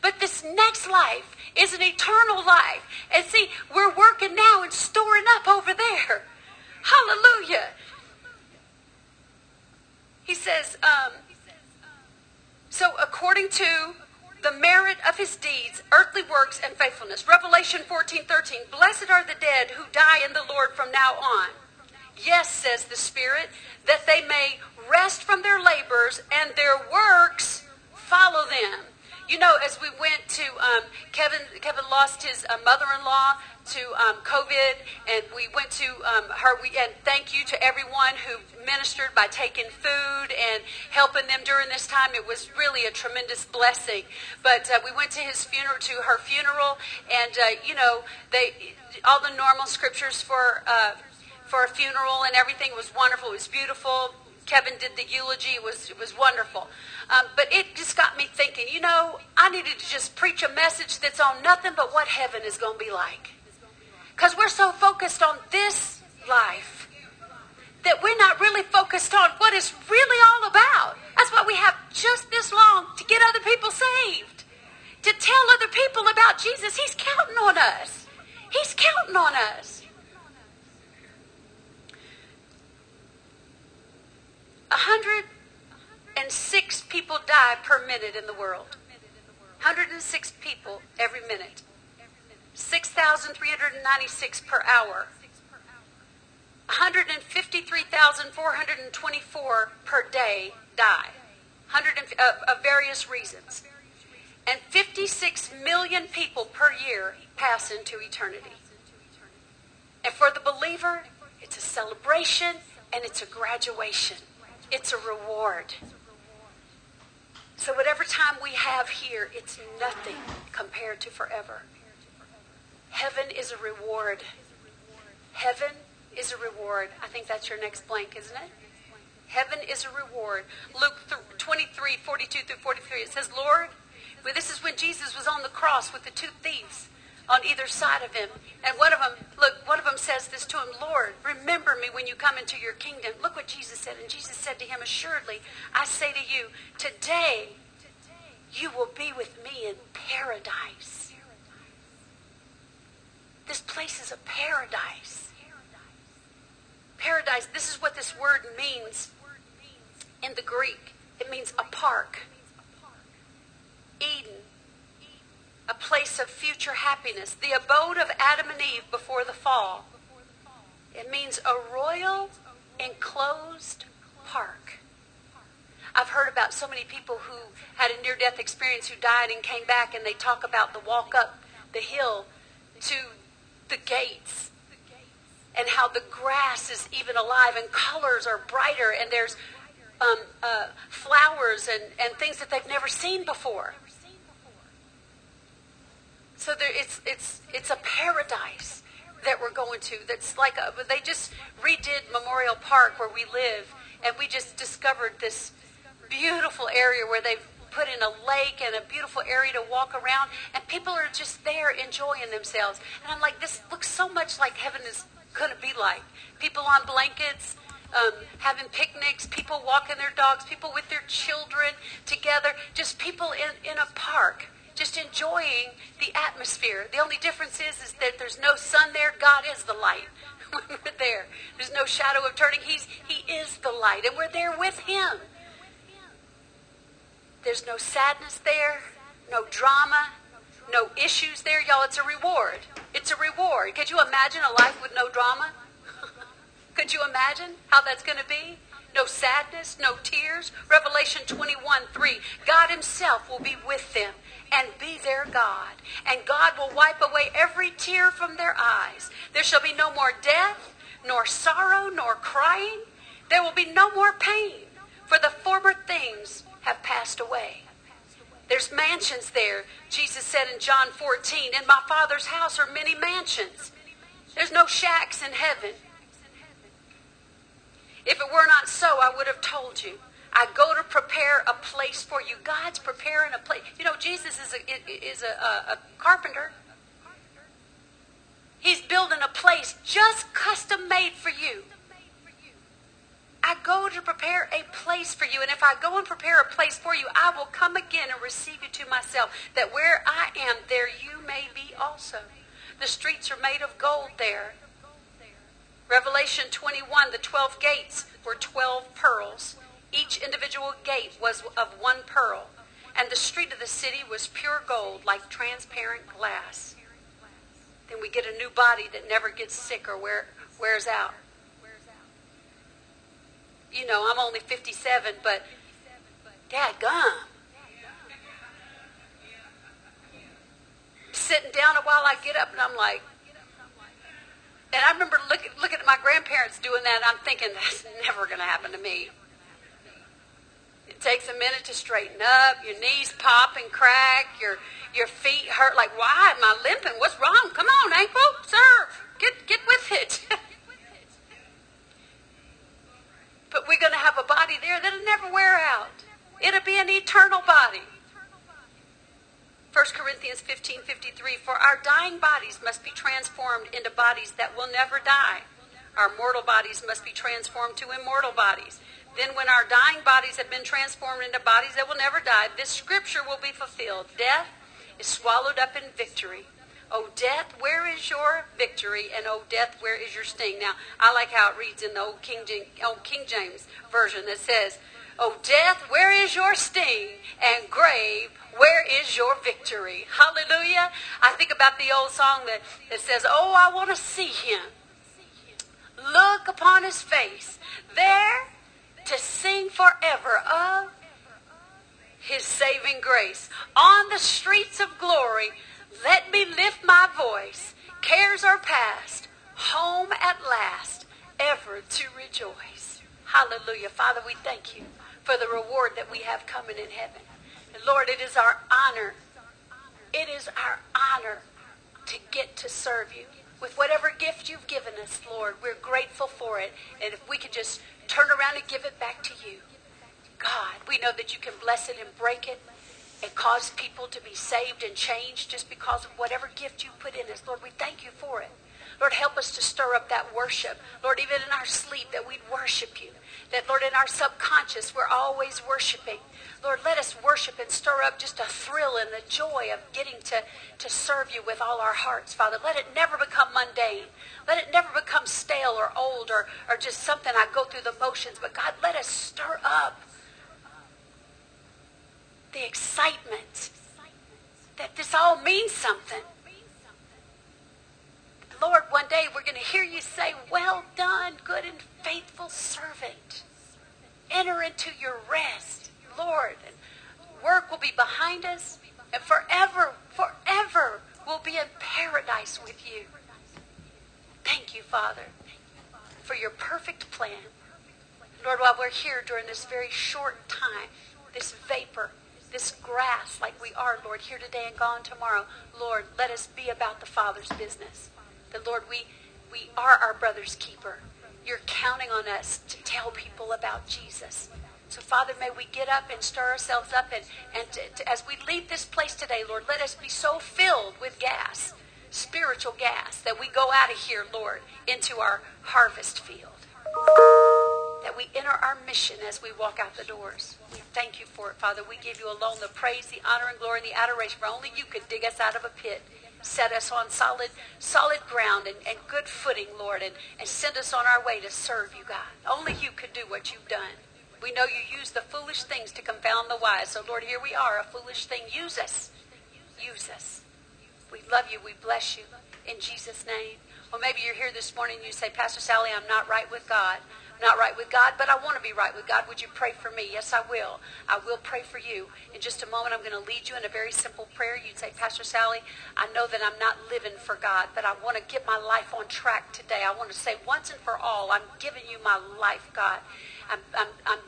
But this next life is an eternal life. And see, we're working now and storing up over there. Hallelujah. He says, um, so according to the merit of his deeds, earthly works, and faithfulness. Revelation 14 13. Blessed are the dead who die in the Lord from now on. Yes, says the Spirit, that they may rest from their labors and their works follow them. You know, as we went to um, Kevin, Kevin lost his uh, mother-in-law to um, COVID, and we went to um, her. We, and thank you to everyone who ministered by taking food and helping them during this time. It was really a tremendous blessing. But uh, we went to his funeral, to her funeral, and uh, you know, they all the normal scriptures for uh, for a funeral and everything was wonderful. It was beautiful. Kevin did the eulogy. It was it was wonderful. Um, but it just got me thinking. You know, I needed to just preach a message that's on nothing but what heaven is going to be like. Because we're so focused on this life that we're not really focused on what it's really all about. That's why we have just this long to get other people saved, to tell other people about Jesus. He's counting on us. He's counting on us. A hundred and six people die per minute in the world. 106 people every minute. 6,396 per hour. 153,424 per day die. 100 of various reasons. And 56 million people per year pass into eternity. And for the believer, it's a celebration and it's a graduation. It's a reward. So whatever time we have here, it's nothing compared to forever. Heaven is a reward. Heaven is a reward. I think that's your next blank, isn't it? Heaven is a reward. Luke 23, 42 through 43, it says, Lord, well, this is when Jesus was on the cross with the two thieves on either side of him. And one of them, look, one of them says this to him, Lord, remember me when you come into your kingdom. Look what Jesus said. And Jesus said to him, Assuredly, I say to you, today you will be with me in paradise. This place is a paradise. Paradise, this is what this word means in the Greek. It means a park. Eden, a place of future happiness, the abode of Adam and Eve before the fall. It means a royal enclosed park. I've heard about so many people who had a near death experience who died and came back, and they talk about the walk up the hill to the gates and how the grass is even alive and colors are brighter and there's um, uh, flowers and, and things that they've never seen before. So there, it's, it's, it's a paradise that we're going to. That's like a, they just redid Memorial Park where we live, and we just discovered this beautiful area where they've put in a lake and a beautiful area to walk around, and people are just there enjoying themselves. And I'm like, this looks so much like heaven is going to be like. People on blankets, um, having picnics, people walking their dogs, people with their children together, just people in, in a park, just enjoying the atmosphere. The only difference is, is that there's no sun there. God is the light. <laughs> when we're there, there's no shadow of turning. He's, he is the light, and we're there with Him. There's no sadness there, no drama, no issues there. Y'all, it's a reward. It's a reward. Could you imagine a life with no drama? <laughs> Could you imagine how that's going to be? No sadness, no tears. Revelation 21 3. God Himself will be with them and be their God. And God will wipe away every tear from their eyes. There shall be no more death, nor sorrow, nor crying. There will be no more pain, for the former things have passed away. There's mansions there. Jesus said in John 14, In my Father's house are many mansions. There's no shacks in heaven. If it were not so, I would have told you. I go to prepare a place for you. God's preparing a place. You know, Jesus is a, is a, a, carpenter. He's building a place just custom made for you. I go to prepare a place for you. And if I go and prepare a place for you, I will come again and receive you to myself, that where I am, there you may be also. The streets are made of gold there. Revelation 21, the 12 gates were 12 pearls. Each individual gate was of one pearl. And the street of the city was pure gold, like transparent glass. Then we get a new body that never gets sick or wear, wears out you know, I'm only 57, but dad gum. Sitting down a while, I get up and I'm like, and I remember looking, looking at my grandparents doing that, I'm thinking, that's never going to happen to me. It takes a minute to straighten up. Your knees pop and crack. Your your feet hurt. Like, why am I limping? What's wrong? Come on, ankle, serve. Get get with it. <laughs> But we're going to have a body there that'll never wear out. It'll be an eternal body. 1 Corinthians 15 53 For our dying bodies must be transformed into bodies that will never die. Our mortal bodies must be transformed to immortal bodies. Then, when our dying bodies have been transformed into bodies that will never die, this scripture will be fulfilled. Death is swallowed up in victory. O death, where is your victory? And O death, where is your sting? Now, I like how it reads in the old King, James, old King James version that says, O death, where is your sting? And grave, where is your victory? Hallelujah. I think about the old song that, that says, Oh, I want to see him. Look upon his face. There to sing forever of his saving grace. On the streets of glory, let me lift my voice. Cares are past. Home at last. Ever to rejoice. Hallelujah. Father, we thank you for the reward that we have coming in heaven. And Lord, it is our honor. It is our honor to get to serve you. With whatever gift you've given us, Lord, we're grateful for it. And if we could just turn around and give it back to you, God, we know that you can bless it and break it and cause people to be saved and changed just because of whatever gift you put in us. Lord, we thank you for it. Lord, help us to stir up that worship. Lord, even in our sleep, that we'd worship you. That, Lord, in our subconscious, we're always worshiping. Lord, let us worship and stir up just a thrill and the joy of getting to, to serve you with all our hearts, Father. Let it never become mundane. Let it never become stale or old or, or just something I go through the motions. But, God, let us stir up the excitement that this all means something. Lord, one day we're going to hear you say, Well done, good and faithful servant. Enter into your rest, Lord. And work will be behind us, and forever, forever We'll be in paradise with you. Thank you, Father, for your perfect plan. Lord, while we're here during this very short time, this vapor, this grass like we are, Lord, here today and gone tomorrow, Lord, let us be about the Father's business. The Lord, we, we are our brother's keeper. You're counting on us to tell people about Jesus. So, Father, may we get up and stir ourselves up. And, and as we leave this place today, Lord, let us be so filled with gas, spiritual gas, that we go out of here, Lord, into our harvest field. That we enter our mission as we walk out the doors. We thank you for it, Father. We give you alone the praise, the honor, and glory, and the adoration. For only you could dig us out of a pit set us on solid solid ground and, and good footing, Lord, and, and send us on our way to serve you, God. Only you could do what you've done. We know you use the foolish things to confound the wise. So, Lord, here we are, a foolish thing. Use us. Use us. We love you. We bless you. In Jesus' name. Well, maybe you're here this morning and you say, Pastor Sally, I'm not right with God. Not right with God, but I want to be right with God. Would you pray for me? Yes, I will. I will pray for you. In just a moment, I'm going to lead you in a very simple prayer. You'd say, Pastor Sally, I know that I'm not living for God, but I want to get my life on track today. I want to say once and for all, I'm giving you my life, God. I'm, I'm, I'm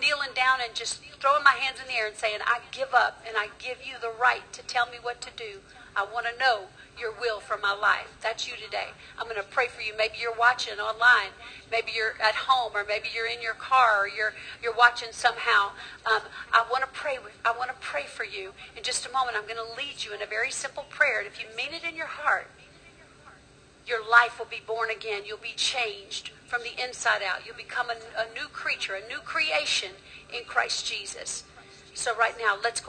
kneeling down and just throwing my hands in the air and saying, I give up and I give you the right to tell me what to do. I want to know your will for my life. That's you today. I'm going to pray for you. Maybe you're watching online. Maybe you're at home, or maybe you're in your car, or you're you're watching somehow. Um, I want to pray. I want to pray for you. In just a moment, I'm going to lead you in a very simple prayer. And if you mean it in your heart, your life will be born again. You'll be changed from the inside out. You'll become a, a new creature, a new creation in Christ Jesus. So right now, let's go.